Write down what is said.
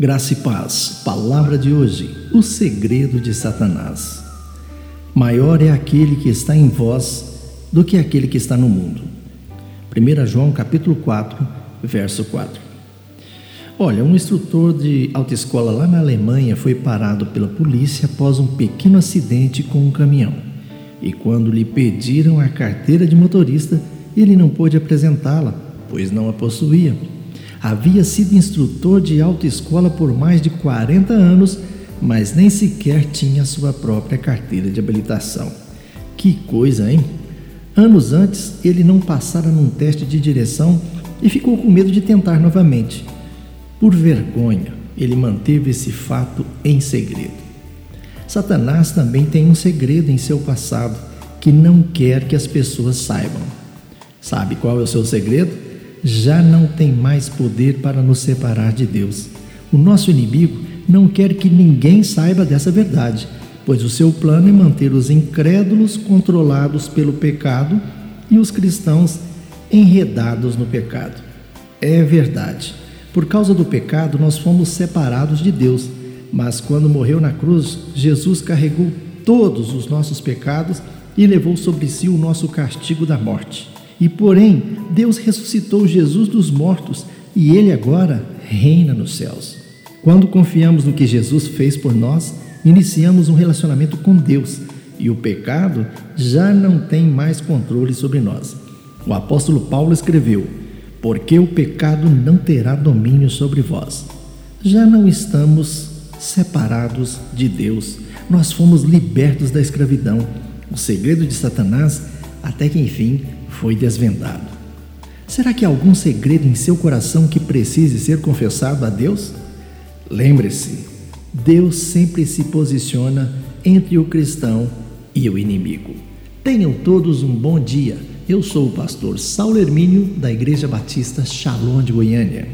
Graça e paz. Palavra de hoje: o segredo de Satanás. Maior é aquele que está em vós do que aquele que está no mundo. 1 João capítulo 4, verso 4. Olha, um instrutor de autoescola lá na Alemanha foi parado pela polícia após um pequeno acidente com um caminhão. E quando lhe pediram a carteira de motorista, ele não pôde apresentá-la, pois não a possuía. Havia sido instrutor de autoescola por mais de 40 anos, mas nem sequer tinha sua própria carteira de habilitação. Que coisa, hein? Anos antes, ele não passara num teste de direção e ficou com medo de tentar novamente. Por vergonha, ele manteve esse fato em segredo. Satanás também tem um segredo em seu passado que não quer que as pessoas saibam. Sabe qual é o seu segredo? Já não tem mais poder para nos separar de Deus. O nosso inimigo não quer que ninguém saiba dessa verdade, pois o seu plano é manter os incrédulos controlados pelo pecado e os cristãos enredados no pecado. É verdade. Por causa do pecado, nós fomos separados de Deus, mas quando morreu na cruz, Jesus carregou todos os nossos pecados e levou sobre si o nosso castigo da morte. E porém, Deus ressuscitou Jesus dos mortos e ele agora reina nos céus. Quando confiamos no que Jesus fez por nós, iniciamos um relacionamento com Deus e o pecado já não tem mais controle sobre nós. O apóstolo Paulo escreveu: Porque o pecado não terá domínio sobre vós. Já não estamos separados de Deus, nós fomos libertos da escravidão. O segredo de Satanás, até que enfim, foi desvendado. Será que há algum segredo em seu coração que precise ser confessado a Deus? Lembre-se, Deus sempre se posiciona entre o cristão e o inimigo. Tenham todos um bom dia. Eu sou o pastor Saulo Hermínio, da Igreja Batista Shalom de Goiânia.